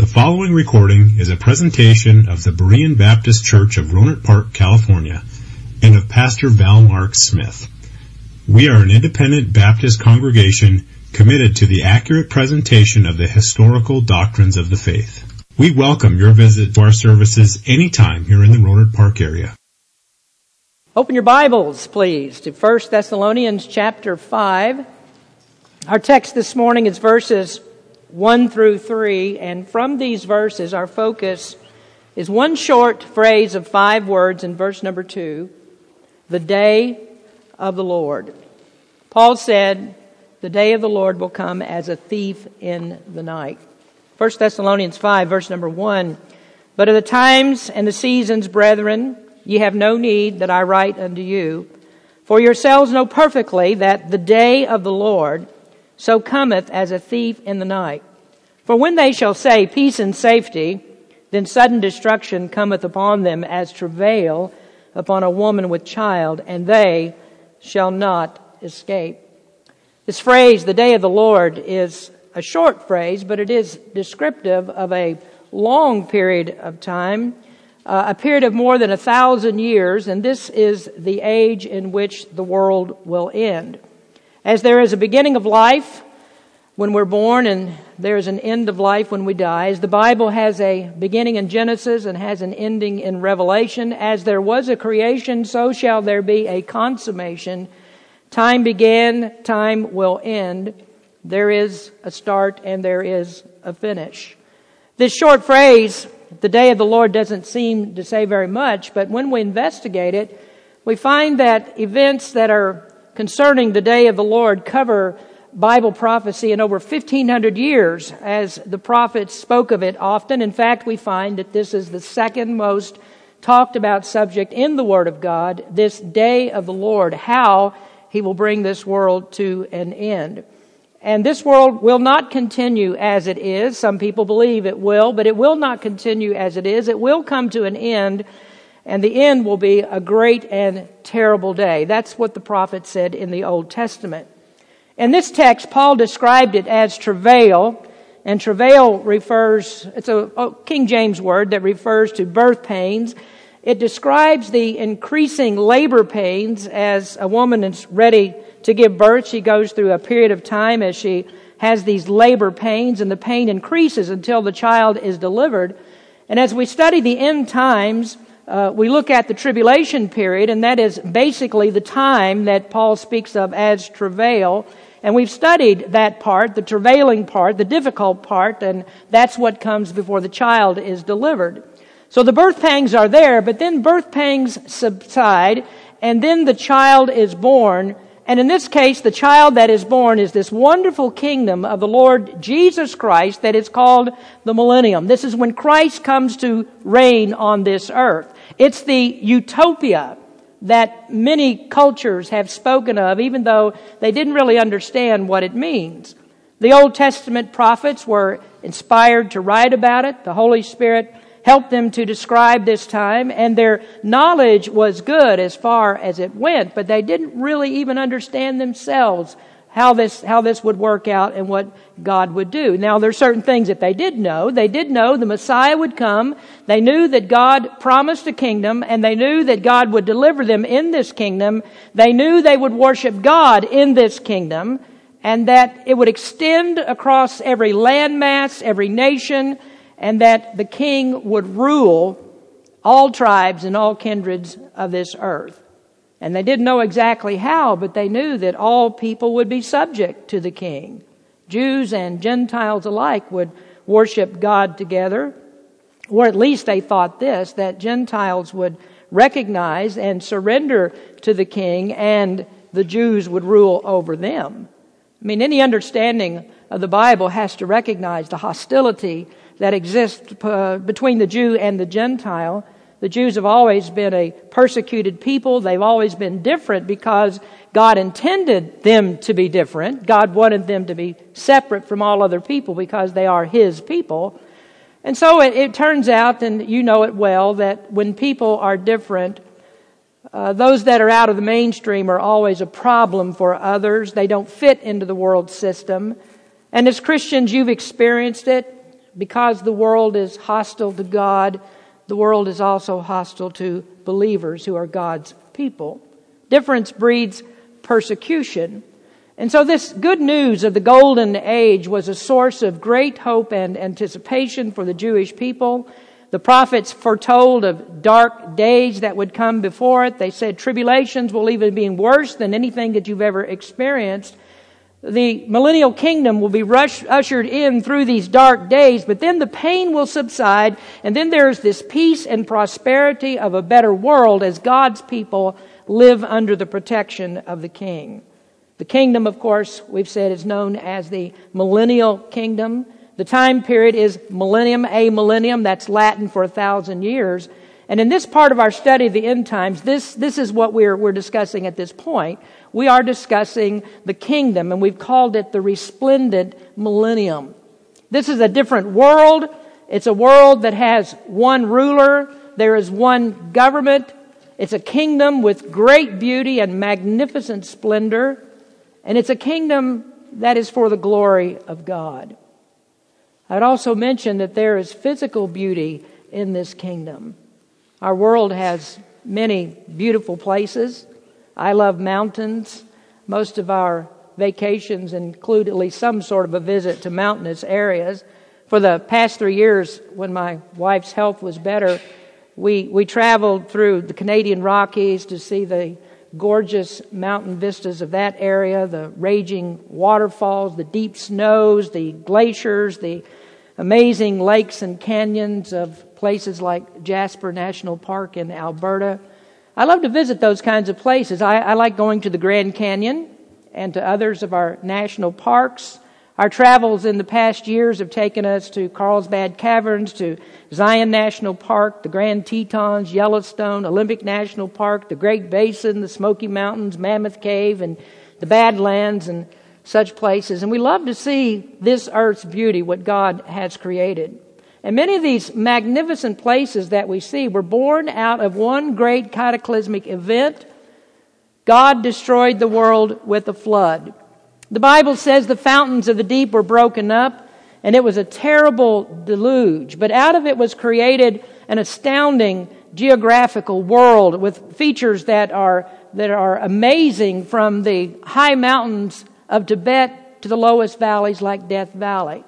The following recording is a presentation of the Berean Baptist Church of Rohnert Park, California, and of Pastor Val Mark Smith. We are an independent Baptist congregation committed to the accurate presentation of the historical doctrines of the faith. We welcome your visit to our services anytime here in the Rohnert Park area. Open your Bibles, please, to 1 Thessalonians chapter 5. Our text this morning is verses 1 through 3, and from these verses, our focus is one short phrase of five words in verse number 2 the day of the Lord. Paul said, The day of the Lord will come as a thief in the night. 1 Thessalonians 5, verse number 1. But of the times and the seasons, brethren, ye have no need that I write unto you. For yourselves know perfectly that the day of the Lord so cometh as a thief in the night. For when they shall say peace and safety, then sudden destruction cometh upon them as travail upon a woman with child, and they shall not escape. This phrase, the day of the Lord, is a short phrase, but it is descriptive of a long period of time, uh, a period of more than a thousand years, and this is the age in which the world will end. As there is a beginning of life when we're born and there is an end of life when we die, as the Bible has a beginning in Genesis and has an ending in Revelation, as there was a creation, so shall there be a consummation. Time began, time will end. There is a start and there is a finish. This short phrase, the day of the Lord, doesn't seem to say very much, but when we investigate it, we find that events that are concerning the day of the Lord cover Bible prophecy in over 1500 years as the prophets spoke of it often. In fact, we find that this is the second most talked about subject in the Word of God, this day of the Lord, how He will bring this world to an end. And this world will not continue as it is. Some people believe it will, but it will not continue as it is. It will come to an end and the end will be a great and terrible day. That's what the prophet said in the Old Testament. In this text, Paul described it as travail, and travail refers, it's a King James word that refers to birth pains. It describes the increasing labor pains as a woman is ready to give birth. She goes through a period of time as she has these labor pains, and the pain increases until the child is delivered. And as we study the end times, uh, we look at the tribulation period, and that is basically the time that Paul speaks of as travail. And we've studied that part, the travailing part, the difficult part, and that's what comes before the child is delivered. So the birth pangs are there, but then birth pangs subside, and then the child is born. And in this case, the child that is born is this wonderful kingdom of the Lord Jesus Christ that is called the millennium. This is when Christ comes to reign on this earth. It's the utopia that many cultures have spoken of, even though they didn't really understand what it means. The Old Testament prophets were inspired to write about it. The Holy Spirit helped them to describe this time, and their knowledge was good as far as it went, but they didn't really even understand themselves how this, how this would work out and what God would do. Now, there are certain things that they did know. They did know the Messiah would come. They knew that God promised a kingdom and they knew that God would deliver them in this kingdom. They knew they would worship God in this kingdom and that it would extend across every landmass, every nation, and that the king would rule all tribes and all kindreds of this earth. And they didn't know exactly how, but they knew that all people would be subject to the king. Jews and Gentiles alike would worship God together, or at least they thought this, that Gentiles would recognize and surrender to the king and the Jews would rule over them. I mean, any understanding of the Bible has to recognize the hostility that exists uh, between the Jew and the Gentile the Jews have always been a persecuted people. They've always been different because God intended them to be different. God wanted them to be separate from all other people because they are His people. And so it, it turns out, and you know it well, that when people are different, uh, those that are out of the mainstream are always a problem for others. They don't fit into the world system. And as Christians, you've experienced it. Because the world is hostile to God, the world is also hostile to believers who are God's people. Difference breeds persecution. And so this good news of the golden age was a source of great hope and anticipation for the Jewish people. The prophets foretold of dark days that would come before it. They said tribulations will even be worse than anything that you've ever experienced. The millennial kingdom will be rush, ushered in through these dark days, but then the pain will subside, and then there's this peace and prosperity of a better world as God's people live under the protection of the King. The kingdom, of course, we've said is known as the millennial kingdom. The time period is millennium, a millennium, that's Latin for a thousand years. And in this part of our study of the end times, this, this is what we're, we're discussing at this point. We are discussing the kingdom, and we've called it the resplendent millennium. This is a different world. It's a world that has one ruler. There is one government. It's a kingdom with great beauty and magnificent splendor. And it's a kingdom that is for the glory of God. I'd also mention that there is physical beauty in this kingdom. Our world has many beautiful places. I love mountains. Most of our vacations include at least some sort of a visit to mountainous areas. For the past three years, when my wife's health was better, we, we traveled through the Canadian Rockies to see the gorgeous mountain vistas of that area, the raging waterfalls, the deep snows, the glaciers, the amazing lakes and canyons of places like Jasper National Park in Alberta. I love to visit those kinds of places. I, I like going to the Grand Canyon and to others of our national parks. Our travels in the past years have taken us to Carlsbad Caverns, to Zion National Park, the Grand Tetons, Yellowstone, Olympic National Park, the Great Basin, the Smoky Mountains, Mammoth Cave, and the Badlands, and such places. And we love to see this earth's beauty, what God has created. And many of these magnificent places that we see were born out of one great cataclysmic event. God destroyed the world with a flood. The Bible says the fountains of the deep were broken up, and it was a terrible deluge. But out of it was created an astounding geographical world with features that are, that are amazing from the high mountains of Tibet to the lowest valleys like Death Valley.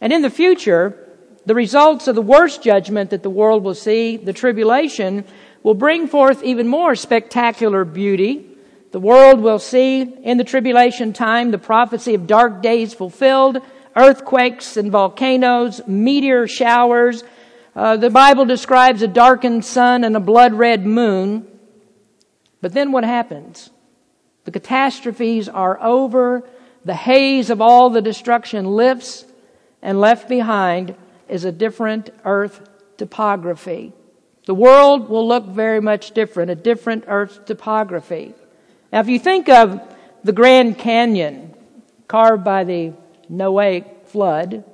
And in the future, the results of the worst judgment that the world will see, the tribulation, will bring forth even more spectacular beauty. The world will see in the tribulation time the prophecy of dark days fulfilled, earthquakes and volcanoes, meteor showers. Uh, the Bible describes a darkened sun and a blood red moon. But then what happens? The catastrophes are over. The haze of all the destruction lifts and left behind is a different earth topography. The world will look very much different, a different earth topography. Now, if you think of the Grand Canyon carved by the Noahic flood,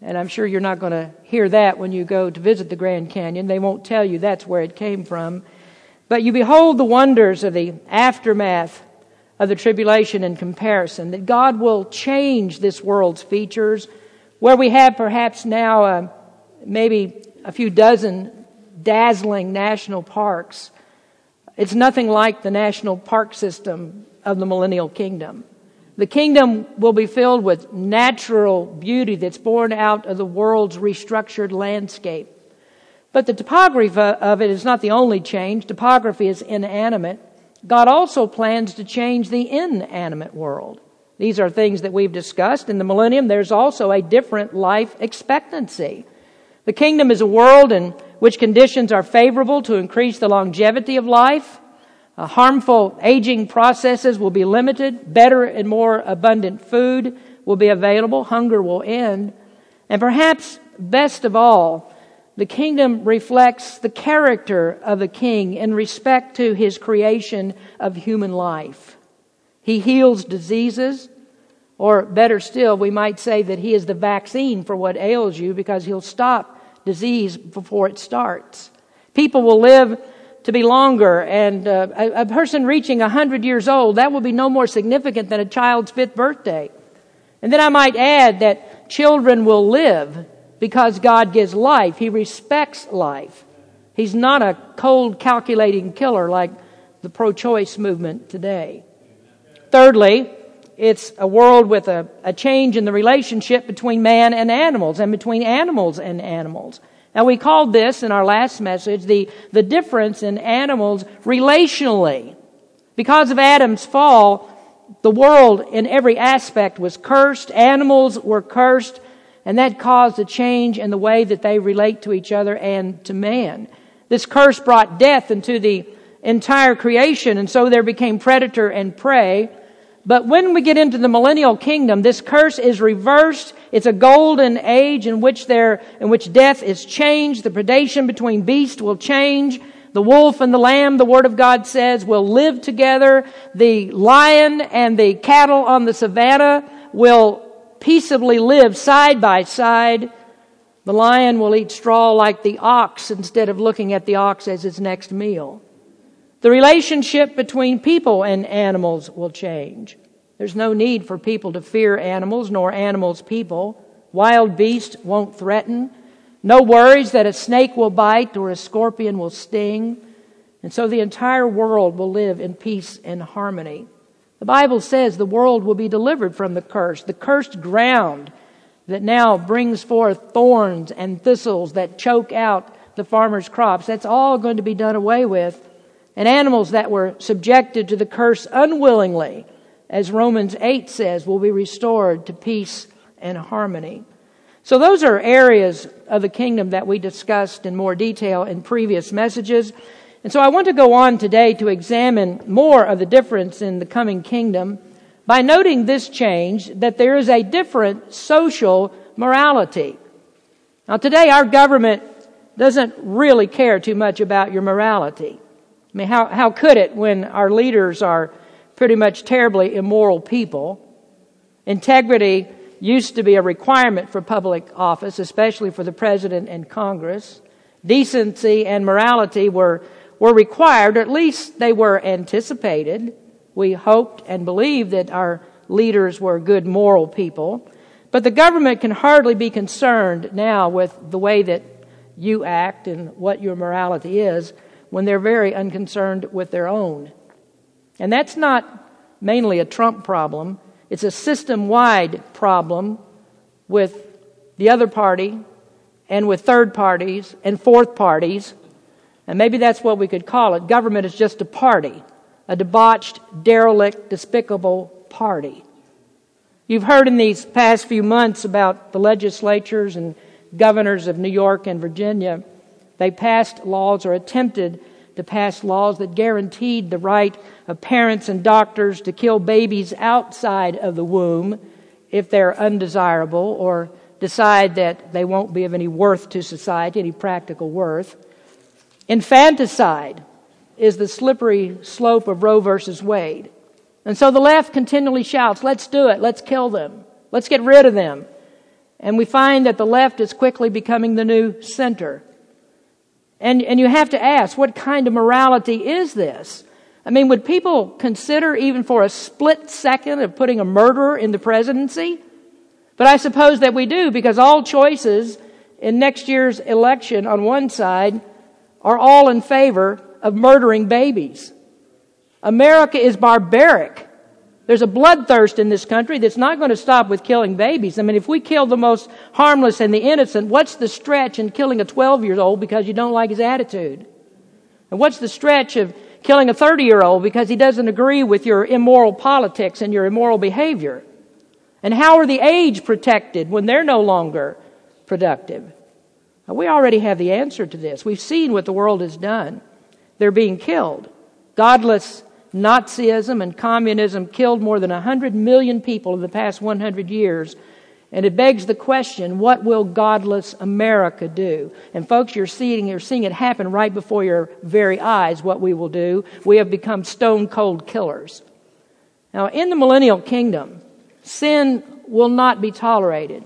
and I'm sure you're not going to hear that when you go to visit the Grand Canyon. They won't tell you that's where it came from. But you behold the wonders of the aftermath of the tribulation in comparison, that God will change this world's features where we have perhaps now uh, maybe a few dozen dazzling national parks, it's nothing like the national park system of the millennial kingdom. The kingdom will be filled with natural beauty that's born out of the world's restructured landscape. But the topography of it is not the only change. Topography is inanimate. God also plans to change the inanimate world. These are things that we've discussed. In the millennium, there's also a different life expectancy. The kingdom is a world in which conditions are favorable to increase the longevity of life. Uh, harmful aging processes will be limited. Better and more abundant food will be available. Hunger will end. And perhaps best of all, the kingdom reflects the character of the king in respect to his creation of human life. He heals diseases, or better still, we might say that He is the vaccine for what ails you because He'll stop disease before it starts. People will live to be longer, and uh, a, a person reaching 100 years old, that will be no more significant than a child's fifth birthday. And then I might add that children will live because God gives life. He respects life. He's not a cold, calculating killer like the pro choice movement today. Thirdly, it's a world with a, a change in the relationship between man and animals and between animals and animals. Now we called this in our last message the, the difference in animals relationally. Because of Adam's fall, the world in every aspect was cursed, animals were cursed, and that caused a change in the way that they relate to each other and to man. This curse brought death into the entire creation, and so there became predator and prey. But when we get into the millennial kingdom, this curse is reversed. It's a golden age in which there, in which death is changed. The predation between beasts will change. The wolf and the lamb, the word of God says, will live together. The lion and the cattle on the savannah will peaceably live side by side. The lion will eat straw like the ox instead of looking at the ox as its next meal. The relationship between people and animals will change. There's no need for people to fear animals, nor animals people. Wild beasts won't threaten. No worries that a snake will bite or a scorpion will sting. And so the entire world will live in peace and harmony. The Bible says the world will be delivered from the curse, the cursed ground that now brings forth thorns and thistles that choke out the farmer's crops. That's all going to be done away with and animals that were subjected to the curse unwillingly, as Romans 8 says, will be restored to peace and harmony. So those are areas of the kingdom that we discussed in more detail in previous messages. And so I want to go on today to examine more of the difference in the coming kingdom by noting this change that there is a different social morality. Now today our government doesn't really care too much about your morality. I mean, how, how could it when our leaders are pretty much terribly immoral people? Integrity used to be a requirement for public office, especially for the president and Congress. Decency and morality were, were required, or at least they were anticipated. We hoped and believed that our leaders were good moral people. But the government can hardly be concerned now with the way that you act and what your morality is when they're very unconcerned with their own. And that's not mainly a Trump problem, it's a system wide problem with the other party and with third parties and fourth parties. And maybe that's what we could call it. Government is just a party, a debauched, derelict, despicable party. You've heard in these past few months about the legislatures and governors of New York and Virginia they passed laws or attempted to pass laws that guaranteed the right of parents and doctors to kill babies outside of the womb if they're undesirable or decide that they won't be of any worth to society, any practical worth. Infanticide is the slippery slope of Roe versus Wade. And so the left continually shouts, let's do it, let's kill them, let's get rid of them. And we find that the left is quickly becoming the new center. And, and you have to ask, what kind of morality is this? I mean, would people consider even for a split second of putting a murderer in the presidency? But I suppose that we do because all choices in next year's election on one side are all in favor of murdering babies. America is barbaric. There's a bloodthirst in this country that's not going to stop with killing babies. I mean, if we kill the most harmless and the innocent, what's the stretch in killing a 12 year old because you don't like his attitude? And what's the stretch of killing a 30 year old because he doesn't agree with your immoral politics and your immoral behavior? And how are the age protected when they're no longer productive? We already have the answer to this. We've seen what the world has done. They're being killed. Godless Nazism and communism killed more than 100 million people in the past 100 years. And it begs the question, what will godless America do? And folks, you're seeing, you're seeing it happen right before your very eyes, what we will do. We have become stone cold killers. Now, in the millennial kingdom, sin will not be tolerated.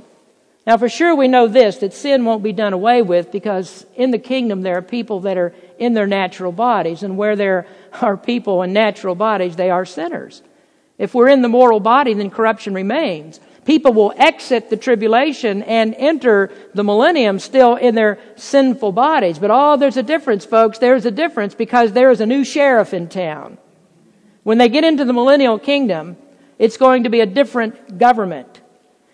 Now, for sure, we know this that sin won't be done away with because in the kingdom there are people that are in their natural bodies, and where there are people in natural bodies, they are sinners. If we're in the moral body, then corruption remains. People will exit the tribulation and enter the millennium still in their sinful bodies. But oh, there's a difference, folks. There's a difference because there is a new sheriff in town. When they get into the millennial kingdom, it's going to be a different government.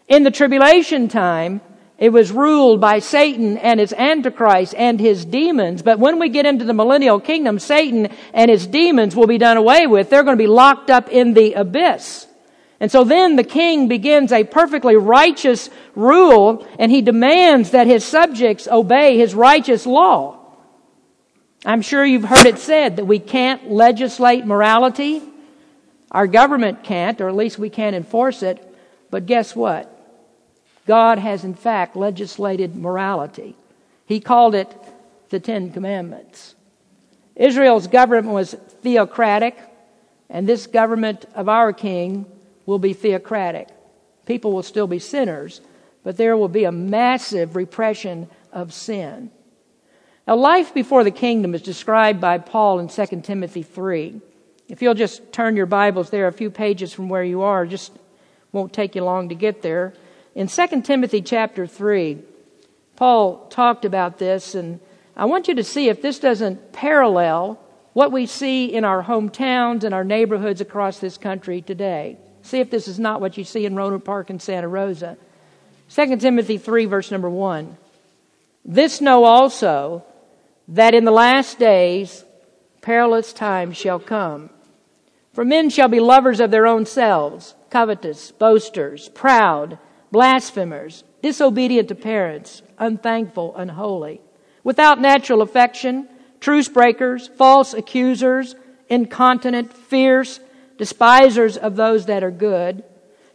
In the tribulation time, it was ruled by Satan and his antichrist and his demons. But when we get into the millennial kingdom, Satan and his demons will be done away with. They're going to be locked up in the abyss. And so then the king begins a perfectly righteous rule and he demands that his subjects obey his righteous law. I'm sure you've heard it said that we can't legislate morality. Our government can't, or at least we can't enforce it. But guess what? God has in fact legislated morality. He called it the Ten Commandments. Israel's government was theocratic, and this government of our king will be theocratic. People will still be sinners, but there will be a massive repression of sin. Now, life before the kingdom is described by Paul in 2 Timothy 3. If you'll just turn your Bibles there a few pages from where you are, just won't take you long to get there. In 2 Timothy chapter 3, Paul talked about this, and I want you to see if this doesn't parallel what we see in our hometowns and our neighborhoods across this country today. See if this is not what you see in Rohnert Park and Santa Rosa. 2 Timothy 3, verse number 1. This know also that in the last days perilous times shall come. For men shall be lovers of their own selves, covetous, boasters, proud blasphemers, disobedient to parents, unthankful, unholy, without natural affection, truce breakers, false accusers, incontinent, fierce, despisers of those that are good,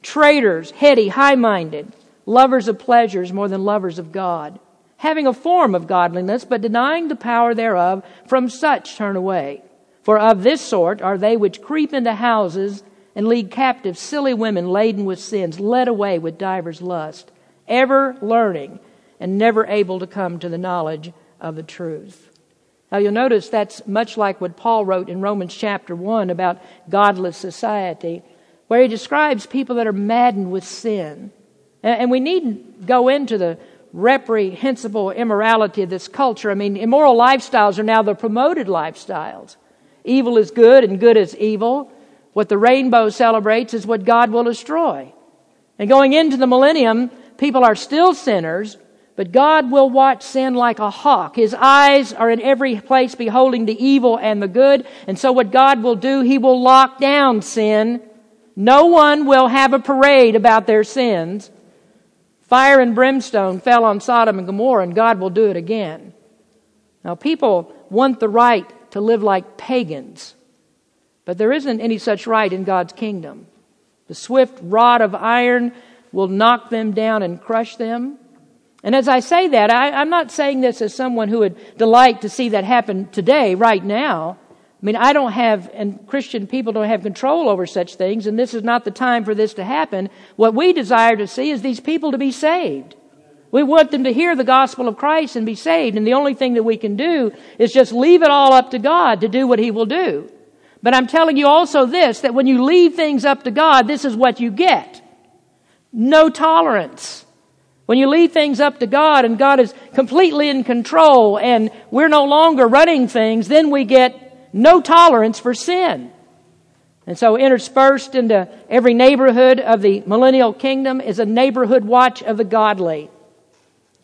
traitors, heady, high minded, lovers of pleasures more than lovers of God, having a form of godliness, but denying the power thereof, from such turn away. For of this sort are they which creep into houses and lead captive silly women laden with sins, led away with divers lust, ever learning and never able to come to the knowledge of the truth. Now you'll notice that's much like what Paul wrote in Romans chapter 1 about godless society, where he describes people that are maddened with sin. And we needn't go into the reprehensible immorality of this culture. I mean, immoral lifestyles are now the promoted lifestyles. Evil is good and good is evil. What the rainbow celebrates is what God will destroy. And going into the millennium, people are still sinners, but God will watch sin like a hawk. His eyes are in every place beholding the evil and the good. And so what God will do, He will lock down sin. No one will have a parade about their sins. Fire and brimstone fell on Sodom and Gomorrah, and God will do it again. Now, people want the right to live like pagans. But there isn't any such right in God's kingdom. The swift rod of iron will knock them down and crush them. And as I say that, I, am not saying this as someone who would delight to see that happen today, right now. I mean, I don't have, and Christian people don't have control over such things, and this is not the time for this to happen. What we desire to see is these people to be saved. We want them to hear the gospel of Christ and be saved, and the only thing that we can do is just leave it all up to God to do what He will do. But I'm telling you also this, that when you leave things up to God, this is what you get. No tolerance. When you leave things up to God and God is completely in control and we're no longer running things, then we get no tolerance for sin. And so interspersed into every neighborhood of the millennial kingdom is a neighborhood watch of the godly.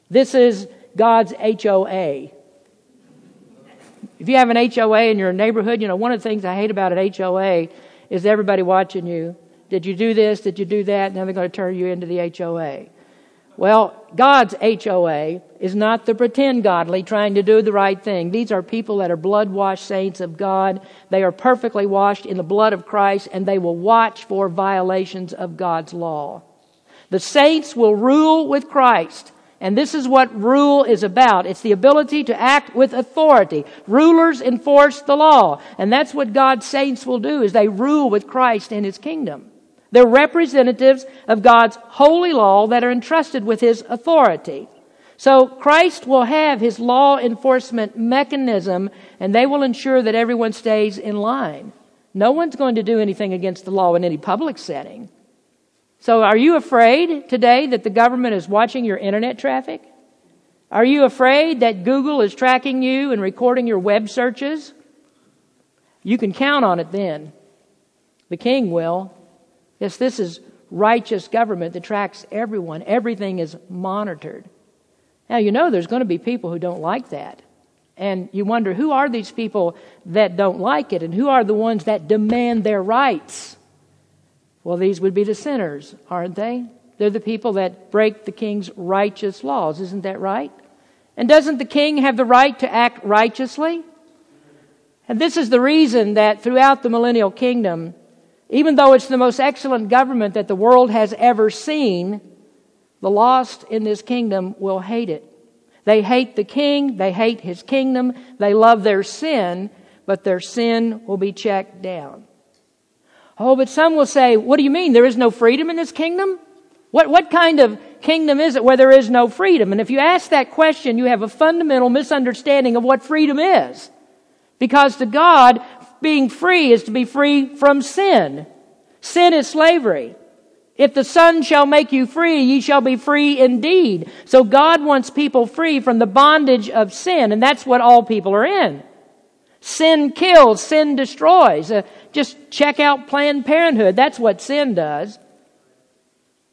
This is God's HOA. If you have an HOA in your neighborhood, you know, one of the things I hate about an HOA is everybody watching you. Did you do this? Did you do that? Now they're going to turn you into the HOA. Well, God's HOA is not the pretend godly trying to do the right thing. These are people that are blood washed saints of God. They are perfectly washed in the blood of Christ and they will watch for violations of God's law. The saints will rule with Christ. And this is what rule is about. It's the ability to act with authority. Rulers enforce the law. And that's what God's saints will do is they rule with Christ in his kingdom. They're representatives of God's holy law that are entrusted with his authority. So Christ will have his law enforcement mechanism and they will ensure that everyone stays in line. No one's going to do anything against the law in any public setting. So are you afraid today that the government is watching your internet traffic? Are you afraid that Google is tracking you and recording your web searches? You can count on it then. The king will. Yes, this is righteous government that tracks everyone. Everything is monitored. Now, you know there's going to be people who don't like that. And you wonder who are these people that don't like it and who are the ones that demand their rights? Well, these would be the sinners, aren't they? They're the people that break the king's righteous laws. Isn't that right? And doesn't the king have the right to act righteously? And this is the reason that throughout the millennial kingdom, even though it's the most excellent government that the world has ever seen, the lost in this kingdom will hate it. They hate the king, they hate his kingdom, they love their sin, but their sin will be checked down. Oh, but some will say, what do you mean? There is no freedom in this kingdom? What, what kind of kingdom is it where there is no freedom? And if you ask that question, you have a fundamental misunderstanding of what freedom is. Because to God, being free is to be free from sin. Sin is slavery. If the Son shall make you free, ye shall be free indeed. So God wants people free from the bondage of sin, and that's what all people are in. Sin kills, sin destroys. Uh, just check out Planned Parenthood. That's what sin does.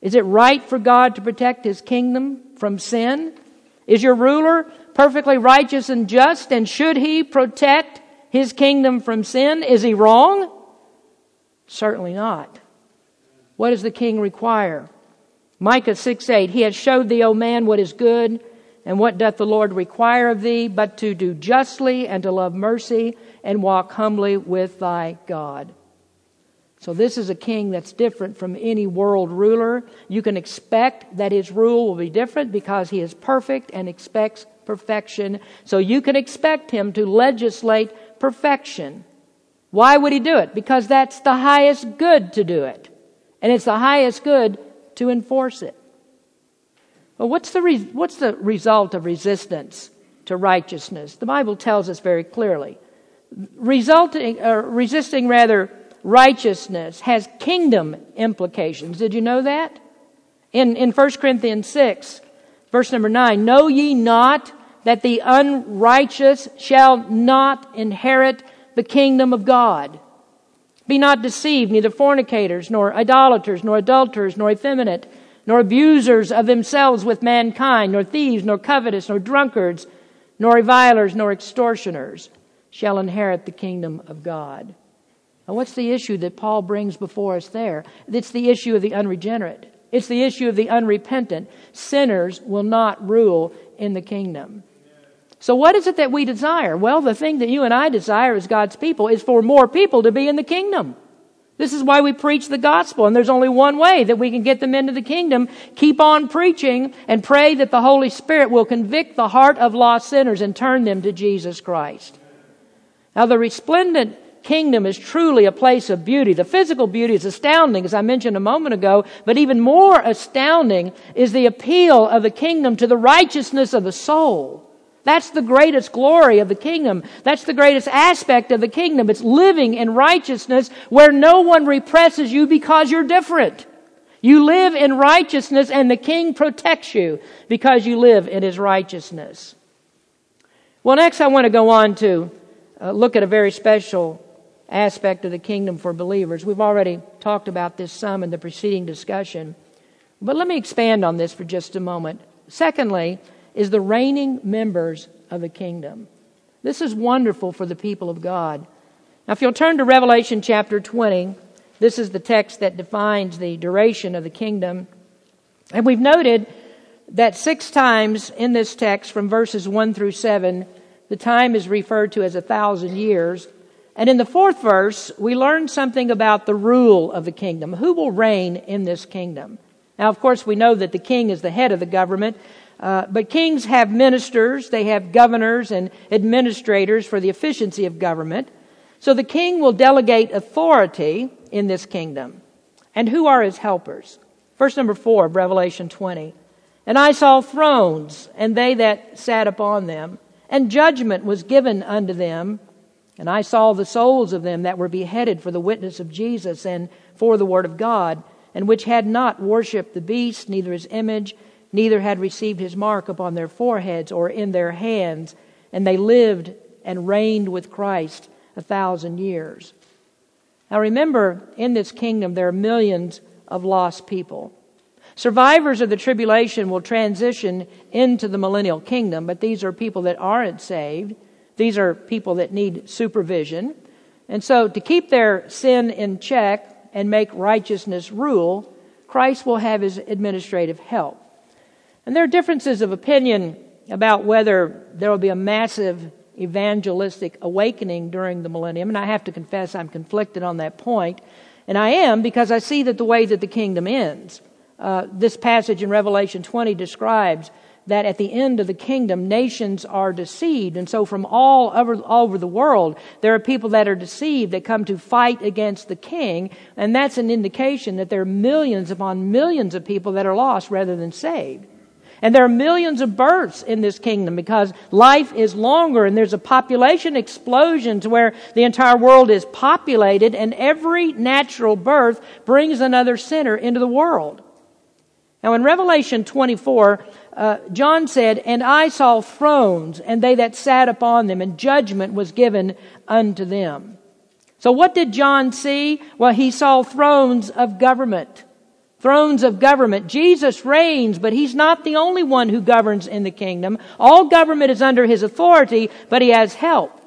Is it right for God to protect His kingdom from sin? Is your ruler perfectly righteous and just, and should he protect His kingdom from sin? Is he wrong? Certainly not. What does the king require? Micah 6 8, He has showed thee, O man, what is good, and what doth the Lord require of thee, but to do justly and to love mercy and walk humbly with thy God. So this is a king that's different from any world ruler. You can expect that his rule will be different because he is perfect and expects perfection. So you can expect him to legislate perfection. Why would he do it? Because that's the highest good to do it. And it's the highest good to enforce it. Well, what's the, re- what's the result of resistance to righteousness? The Bible tells us very clearly. Resulting, uh, resisting rather righteousness has kingdom implications. Did you know that? In, in 1 Corinthians 6, verse number 9, Know ye not that the unrighteous shall not inherit the kingdom of God? Be not deceived, neither fornicators, nor idolaters, nor adulterers, nor effeminate, nor abusers of themselves with mankind, nor thieves, nor covetous, nor drunkards, nor revilers, nor extortioners shall inherit the kingdom of God. Now, what's the issue that Paul brings before us there? It's the issue of the unregenerate. It's the issue of the unrepentant. Sinners will not rule in the kingdom. So, what is it that we desire? Well, the thing that you and I desire as God's people is for more people to be in the kingdom. This is why we preach the gospel, and there's only one way that we can get them into the kingdom. Keep on preaching and pray that the Holy Spirit will convict the heart of lost sinners and turn them to Jesus Christ. Now, the resplendent kingdom is truly a place of beauty. The physical beauty is astounding, as I mentioned a moment ago, but even more astounding is the appeal of the kingdom to the righteousness of the soul. That's the greatest glory of the kingdom. That's the greatest aspect of the kingdom. It's living in righteousness where no one represses you because you're different. You live in righteousness and the king protects you because you live in his righteousness. Well, next I want to go on to uh, look at a very special aspect of the kingdom for believers. We've already talked about this some in the preceding discussion, but let me expand on this for just a moment. Secondly, is the reigning members of the kingdom. This is wonderful for the people of God. Now, if you'll turn to Revelation chapter 20, this is the text that defines the duration of the kingdom. And we've noted that six times in this text, from verses 1 through 7, the time is referred to as a thousand years. And in the fourth verse, we learn something about the rule of the kingdom. Who will reign in this kingdom? Now, of course, we know that the king is the head of the government, uh, but kings have ministers, they have governors and administrators for the efficiency of government. So the king will delegate authority in this kingdom. And who are his helpers? Verse number four of Revelation 20. And I saw thrones, and they that sat upon them, and judgment was given unto them. And I saw the souls of them that were beheaded for the witness of Jesus and for the word of God and which had not worshipped the beast, neither his image, neither had received his mark upon their foreheads or in their hands, and they lived and reigned with Christ a thousand years. Now remember, in this kingdom there are millions of lost people. Survivors of the tribulation will transition into the millennial kingdom, but these are people that aren't saved. These are people that need supervision. And so, to keep their sin in check and make righteousness rule, Christ will have his administrative help. And there are differences of opinion about whether there will be a massive evangelistic awakening during the millennium. And I have to confess I'm conflicted on that point. And I am because I see that the way that the kingdom ends. Uh, this passage in Revelation 20 describes that at the end of the kingdom, nations are deceived. And so from all over, all over the world, there are people that are deceived that come to fight against the king. And that's an indication that there are millions upon millions of people that are lost rather than saved. And there are millions of births in this kingdom because life is longer and there's a population explosion to where the entire world is populated and every natural birth brings another sinner into the world. Now in Revelation 24, uh, John said, And I saw thrones, and they that sat upon them, and judgment was given unto them. So what did John see? Well, he saw thrones of government. Thrones of government. Jesus reigns, but he's not the only one who governs in the kingdom. All government is under his authority, but he has help.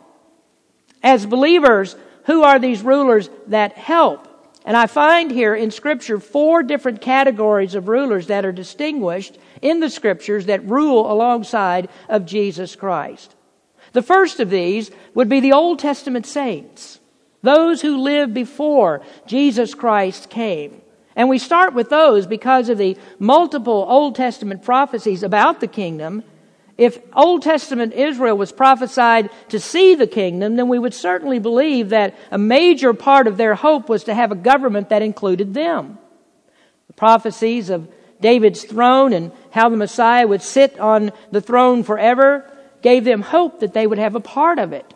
As believers, who are these rulers that help? And I find here in Scripture four different categories of rulers that are distinguished in the Scriptures that rule alongside of Jesus Christ. The first of these would be the Old Testament saints, those who lived before Jesus Christ came. And we start with those because of the multiple Old Testament prophecies about the kingdom if Old Testament Israel was prophesied to see the kingdom, then we would certainly believe that a major part of their hope was to have a government that included them. The prophecies of David's throne and how the Messiah would sit on the throne forever gave them hope that they would have a part of it.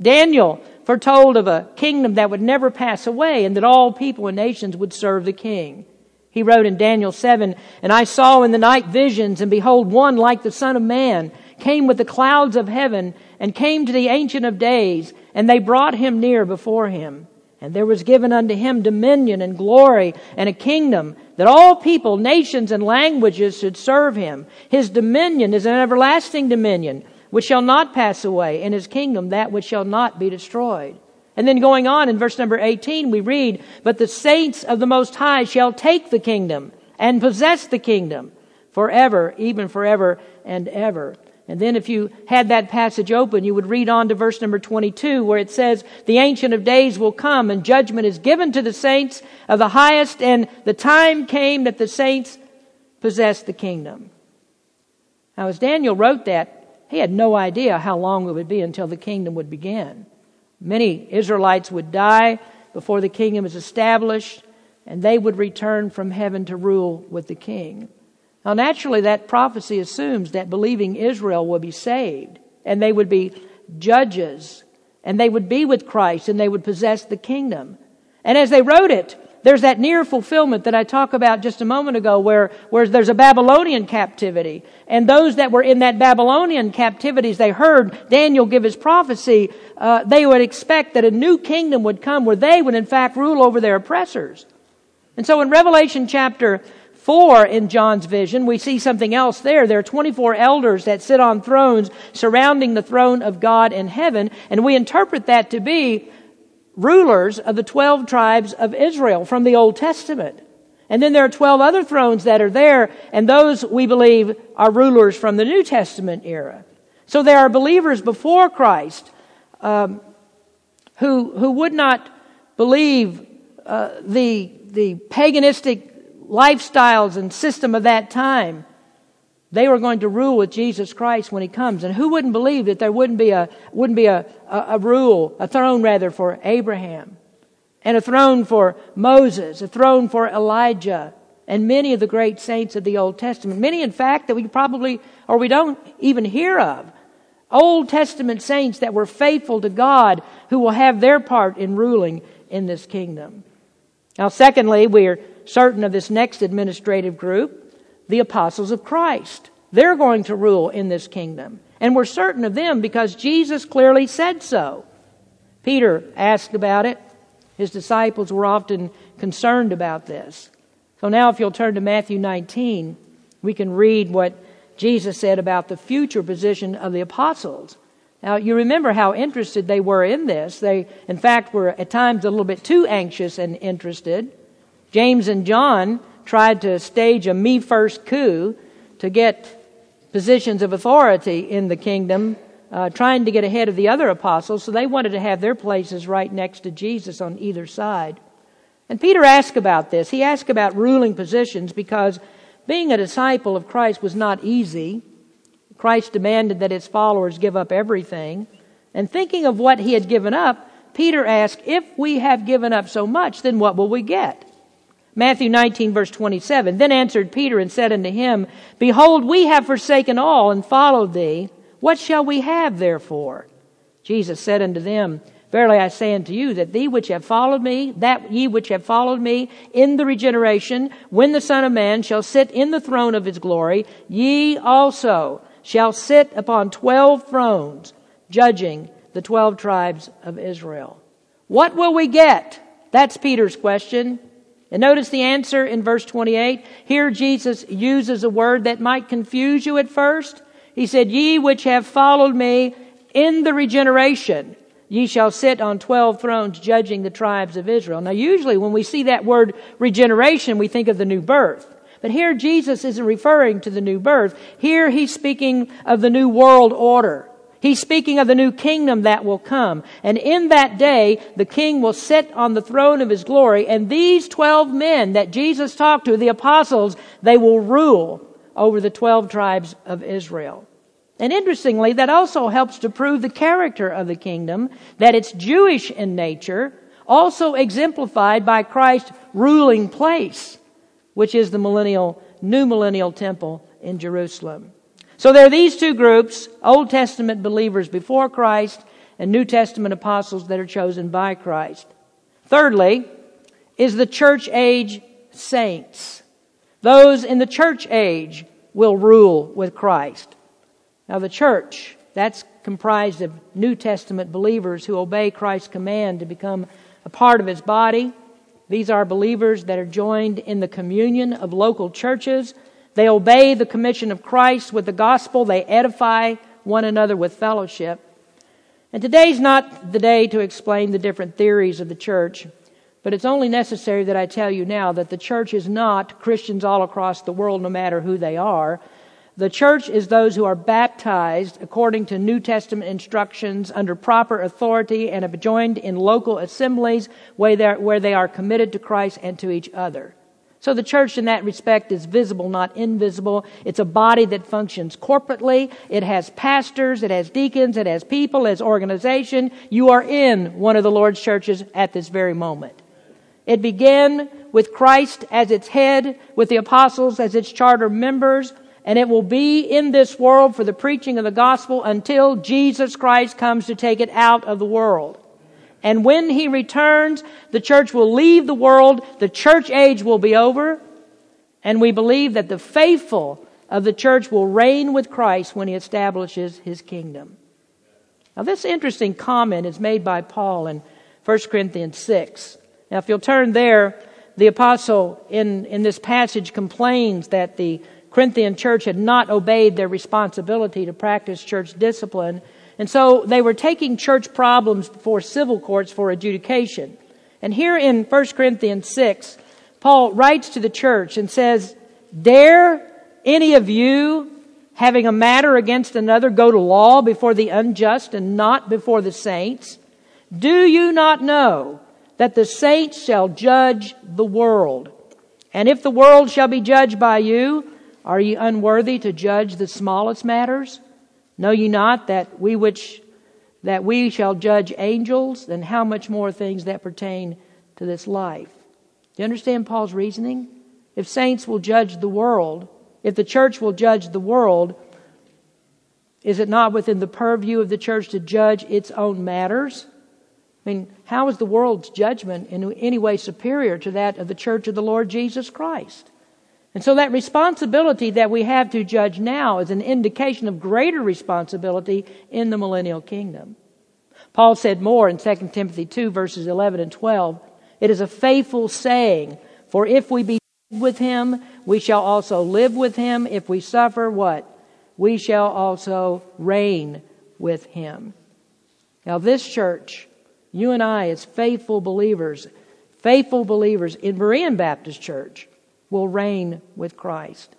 Daniel foretold of a kingdom that would never pass away and that all people and nations would serve the king. He wrote in Daniel 7, And I saw in the night visions, and behold, one like the Son of Man came with the clouds of heaven, and came to the Ancient of Days, and they brought him near before him. And there was given unto him dominion and glory and a kingdom that all people, nations, and languages should serve him. His dominion is an everlasting dominion which shall not pass away, and his kingdom that which shall not be destroyed. And then going on in verse number 18, we read, But the saints of the Most High shall take the kingdom and possess the kingdom forever, even forever and ever. And then if you had that passage open, you would read on to verse number 22 where it says, The Ancient of Days will come and judgment is given to the saints of the highest and the time came that the saints possessed the kingdom. Now as Daniel wrote that, he had no idea how long it would be until the kingdom would begin. Many Israelites would die before the kingdom is established, and they would return from heaven to rule with the king. Now, naturally, that prophecy assumes that believing Israel will be saved, and they would be judges, and they would be with Christ, and they would possess the kingdom. And as they wrote it, there's that near fulfillment that I talked about just a moment ago where, where there's a Babylonian captivity. And those that were in that Babylonian captivity, as they heard Daniel give his prophecy, uh, they would expect that a new kingdom would come where they would in fact rule over their oppressors. And so in Revelation chapter 4 in John's vision, we see something else there. There are 24 elders that sit on thrones surrounding the throne of God in heaven, and we interpret that to be rulers of the 12 tribes of Israel from the Old Testament. And then there are 12 other thrones that are there, and those we believe are rulers from the New Testament era. So there are believers before Christ um, who, who would not believe uh, the, the paganistic lifestyles and system of that time. They were going to rule with Jesus Christ when He comes. And who wouldn't believe that there wouldn't be a, wouldn't be a, a, a rule, a throne rather, for Abraham, and a throne for Moses, a throne for Elijah, and many of the great saints of the Old Testament. Many, in fact, that we probably, or we don't even hear of. Old Testament saints that were faithful to God who will have their part in ruling in this kingdom. Now, secondly, we're certain of this next administrative group, the apostles of Christ. They're going to rule in this kingdom. And we're certain of them because Jesus clearly said so. Peter asked about it. His disciples were often concerned about this. So now, if you'll turn to Matthew 19, we can read what Jesus said about the future position of the apostles. Now, you remember how interested they were in this. They, in fact, were at times a little bit too anxious and interested. James and John tried to stage a me first coup to get positions of authority in the kingdom, uh, trying to get ahead of the other apostles, so they wanted to have their places right next to Jesus on either side. And Peter asked about this. He asked about ruling positions because being a disciple of Christ was not easy. Christ demanded that his followers give up everything. And thinking of what he had given up, Peter asked, If we have given up so much, then what will we get? Matthew 19 verse 27. Then answered Peter and said unto him, Behold, we have forsaken all and followed thee. What shall we have therefore? Jesus said unto them, Verily I say unto you that ye which have followed me, that ye which have followed me in the regeneration, when the Son of Man shall sit in the throne of his glory, ye also shall sit upon twelve thrones, judging the twelve tribes of Israel. What will we get? That's Peter's question. And notice the answer in verse 28. Here Jesus uses a word that might confuse you at first. He said, Ye which have followed me in the regeneration, ye shall sit on 12 thrones judging the tribes of Israel. Now usually when we see that word regeneration, we think of the new birth. But here Jesus isn't referring to the new birth. Here he's speaking of the new world order. He's speaking of the new kingdom that will come. And in that day, the king will sit on the throne of his glory, and these 12 men that Jesus talked to, the apostles, they will rule over the 12 tribes of Israel. And interestingly, that also helps to prove the character of the kingdom, that it's Jewish in nature, also exemplified by Christ's ruling place, which is the millennial, new millennial temple in Jerusalem. So there are these two groups, Old Testament believers before Christ and New Testament apostles that are chosen by Christ. Thirdly, is the church age saints. Those in the church age will rule with Christ. Now the church, that's comprised of New Testament believers who obey Christ's command to become a part of his body. These are believers that are joined in the communion of local churches they obey the commission of Christ with the gospel. They edify one another with fellowship. And today's not the day to explain the different theories of the church, but it's only necessary that I tell you now that the church is not Christians all across the world, no matter who they are. The church is those who are baptized according to New Testament instructions under proper authority and have joined in local assemblies where they are committed to Christ and to each other. So the church in that respect is visible, not invisible. It's a body that functions corporately. It has pastors, it has deacons, it has people, it has organization. You are in one of the Lord's churches at this very moment. It began with Christ as its head, with the apostles as its charter members, and it will be in this world for the preaching of the gospel until Jesus Christ comes to take it out of the world. And when he returns, the church will leave the world, the church age will be over, and we believe that the faithful of the church will reign with Christ when he establishes his kingdom. Now, this interesting comment is made by Paul in 1 Corinthians 6. Now, if you'll turn there, the apostle in, in this passage complains that the Corinthian church had not obeyed their responsibility to practice church discipline and so they were taking church problems before civil courts for adjudication. And here in 1 Corinthians 6, Paul writes to the church and says, Dare any of you, having a matter against another, go to law before the unjust and not before the saints? Do you not know that the saints shall judge the world? And if the world shall be judged by you, are ye unworthy to judge the smallest matters? Know ye not that we which that we shall judge angels, and how much more things that pertain to this life? Do you understand Paul's reasoning? If saints will judge the world, if the church will judge the world, is it not within the purview of the church to judge its own matters? I mean, how is the world's judgment in any way superior to that of the church of the Lord Jesus Christ? And so that responsibility that we have to judge now is an indication of greater responsibility in the millennial kingdom. Paul said more in 2 Timothy 2 verses 11 and 12. It is a faithful saying, for if we be with him, we shall also live with him. If we suffer, what? We shall also reign with him. Now this church, you and I as faithful believers, faithful believers in Berean Baptist Church, will reign with Christ.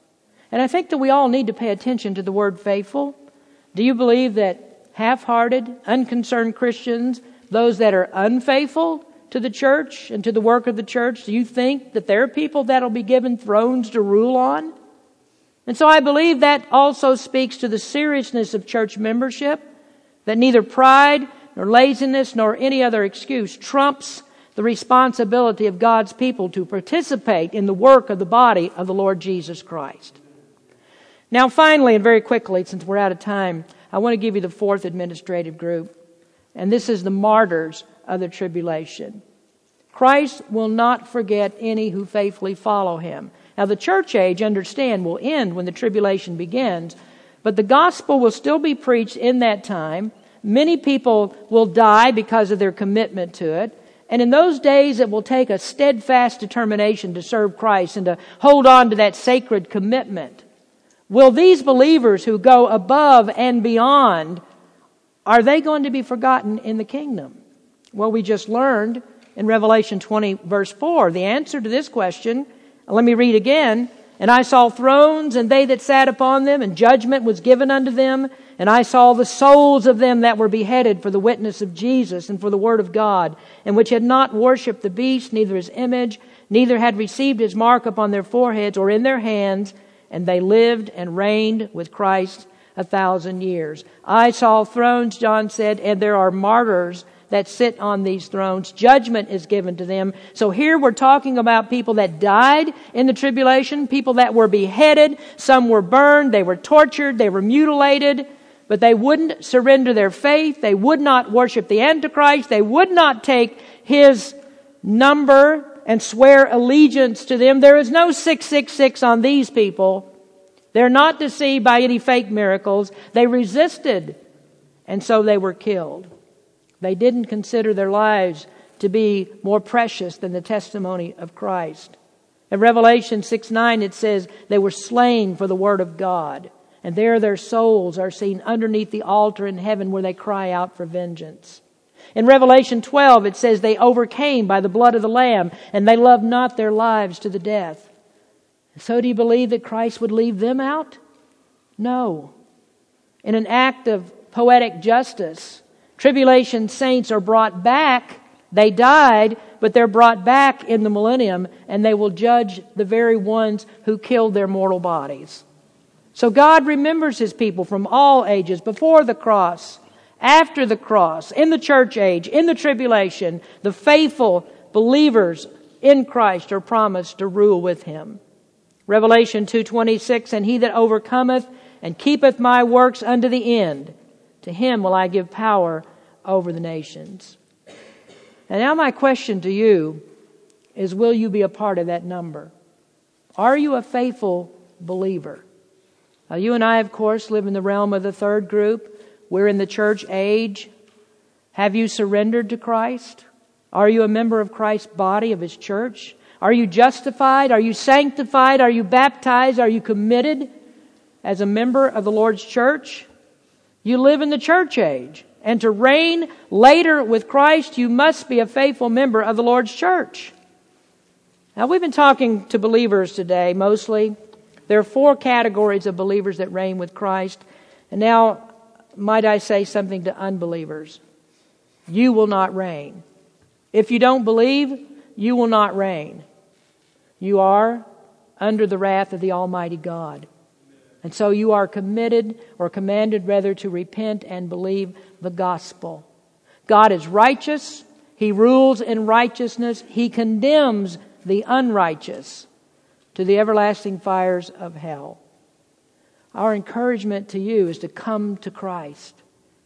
And I think that we all need to pay attention to the word faithful. Do you believe that half hearted, unconcerned Christians, those that are unfaithful to the church and to the work of the church, do you think that they're people that'll be given thrones to rule on? And so I believe that also speaks to the seriousness of church membership, that neither pride nor laziness nor any other excuse trumps the responsibility of God's people to participate in the work of the body of the Lord Jesus Christ. Now, finally, and very quickly, since we're out of time, I want to give you the fourth administrative group, and this is the martyrs of the tribulation. Christ will not forget any who faithfully follow him. Now, the church age, understand, will end when the tribulation begins, but the gospel will still be preached in that time. Many people will die because of their commitment to it. And in those days, it will take a steadfast determination to serve Christ and to hold on to that sacred commitment. Will these believers who go above and beyond, are they going to be forgotten in the kingdom? Well, we just learned in Revelation 20 verse 4 the answer to this question. Let me read again. And I saw thrones and they that sat upon them and judgment was given unto them and I saw the souls of them that were beheaded for the witness of Jesus and for the word of God, and which had not worshipped the beast, neither his image, neither had received his mark upon their foreheads or in their hands, and they lived and reigned with Christ a thousand years. I saw thrones, John said, and there are martyrs that sit on these thrones. Judgment is given to them. So here we're talking about people that died in the tribulation, people that were beheaded, some were burned, they were tortured, they were mutilated but they wouldn't surrender their faith. They would not worship the Antichrist. They would not take his number and swear allegiance to them. There is no 666 on these people. They're not deceived by any fake miracles. They resisted, and so they were killed. They didn't consider their lives to be more precious than the testimony of Christ. In Revelation 6 9, it says they were slain for the word of God and there their souls are seen underneath the altar in heaven where they cry out for vengeance. In Revelation 12, it says they overcame by the blood of the Lamb, and they loved not their lives to the death. So do you believe that Christ would leave them out? No. In an act of poetic justice, tribulation saints are brought back. They died, but they're brought back in the millennium, and they will judge the very ones who killed their mortal bodies. So God remembers his people from all ages, before the cross, after the cross, in the church age, in the tribulation. The faithful believers in Christ are promised to rule with him. Revelation 2:26 and he that overcometh and keepeth my works unto the end to him will I give power over the nations. And now my question to you is will you be a part of that number? Are you a faithful believer? Uh, you and I, of course, live in the realm of the third group. We're in the church age. Have you surrendered to Christ? Are you a member of Christ's body, of His church? Are you justified? Are you sanctified? Are you baptized? Are you committed as a member of the Lord's church? You live in the church age. And to reign later with Christ, you must be a faithful member of the Lord's church. Now, we've been talking to believers today mostly. There are four categories of believers that reign with Christ. And now, might I say something to unbelievers? You will not reign. If you don't believe, you will not reign. You are under the wrath of the Almighty God. And so you are committed or commanded rather to repent and believe the gospel. God is righteous. He rules in righteousness. He condemns the unrighteous to the everlasting fires of hell. Our encouragement to you is to come to Christ.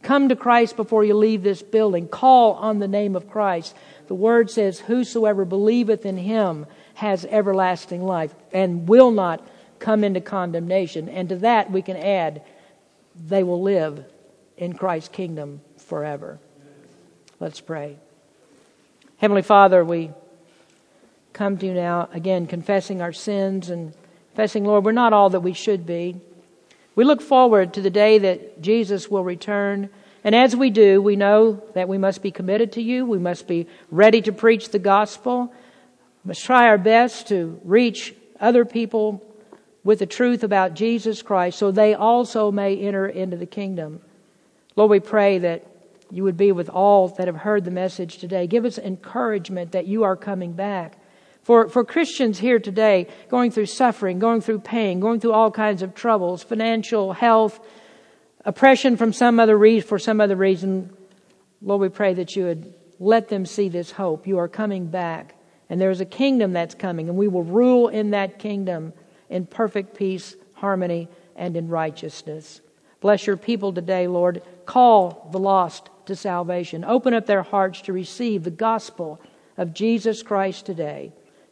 Come to Christ before you leave this building. Call on the name of Christ. The word says, Whosoever believeth in him has everlasting life and will not come into condemnation. And to that we can add, they will live in Christ's kingdom forever. Let's pray. Heavenly Father, we come to you now again confessing our sins and confessing, Lord, we're not all that we should be. We look forward to the day that Jesus will return. And as we do, we know that we must be committed to you. We must be ready to preach the gospel. We must try our best to reach other people with the truth about Jesus Christ so they also may enter into the kingdom. Lord, we pray that you would be with all that have heard the message today. Give us encouragement that you are coming back. For, for Christians here today, going through suffering, going through pain, going through all kinds of troubles, financial, health, oppression from some other reason, for some other reason, Lord, we pray that you would let them see this hope. You are coming back, and there is a kingdom that's coming, and we will rule in that kingdom in perfect peace, harmony, and in righteousness. Bless your people today, Lord. Call the lost to salvation. Open up their hearts to receive the gospel of Jesus Christ today.